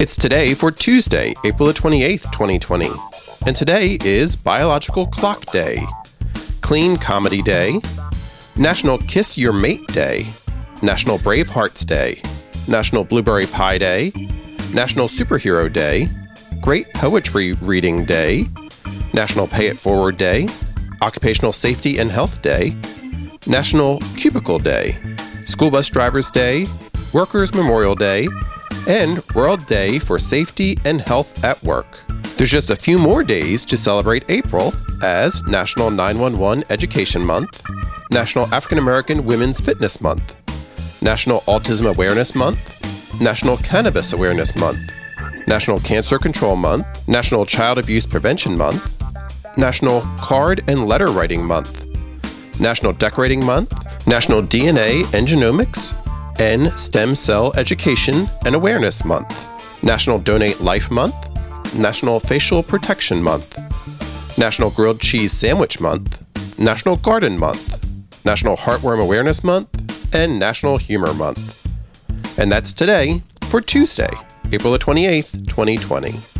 It's today for Tuesday, April the 28th, 2020. And today is Biological Clock Day, Clean Comedy Day, National Kiss Your Mate Day, National Brave Hearts Day, National Blueberry Pie Day, National Superhero Day, Great Poetry Reading Day, National Pay It Forward Day, Occupational Safety and Health Day, National Cubicle Day, School Bus Drivers Day, Workers' Memorial Day, and World Day for Safety and Health at Work. There's just a few more days to celebrate April as National 911 Education Month, National African American Women's Fitness Month, National Autism Awareness Month, National Cannabis Awareness Month, National Cancer Control Month, National Child Abuse Prevention Month, National Card and Letter Writing Month, National Decorating Month, National DNA and Genomics, and Stem Cell Education and Awareness Month, National Donate Life Month, National Facial Protection Month, National Grilled Cheese Sandwich Month, National Garden Month, National Heartworm Awareness Month, and National Humor Month. And that's today for Tuesday, April the 28th, 2020.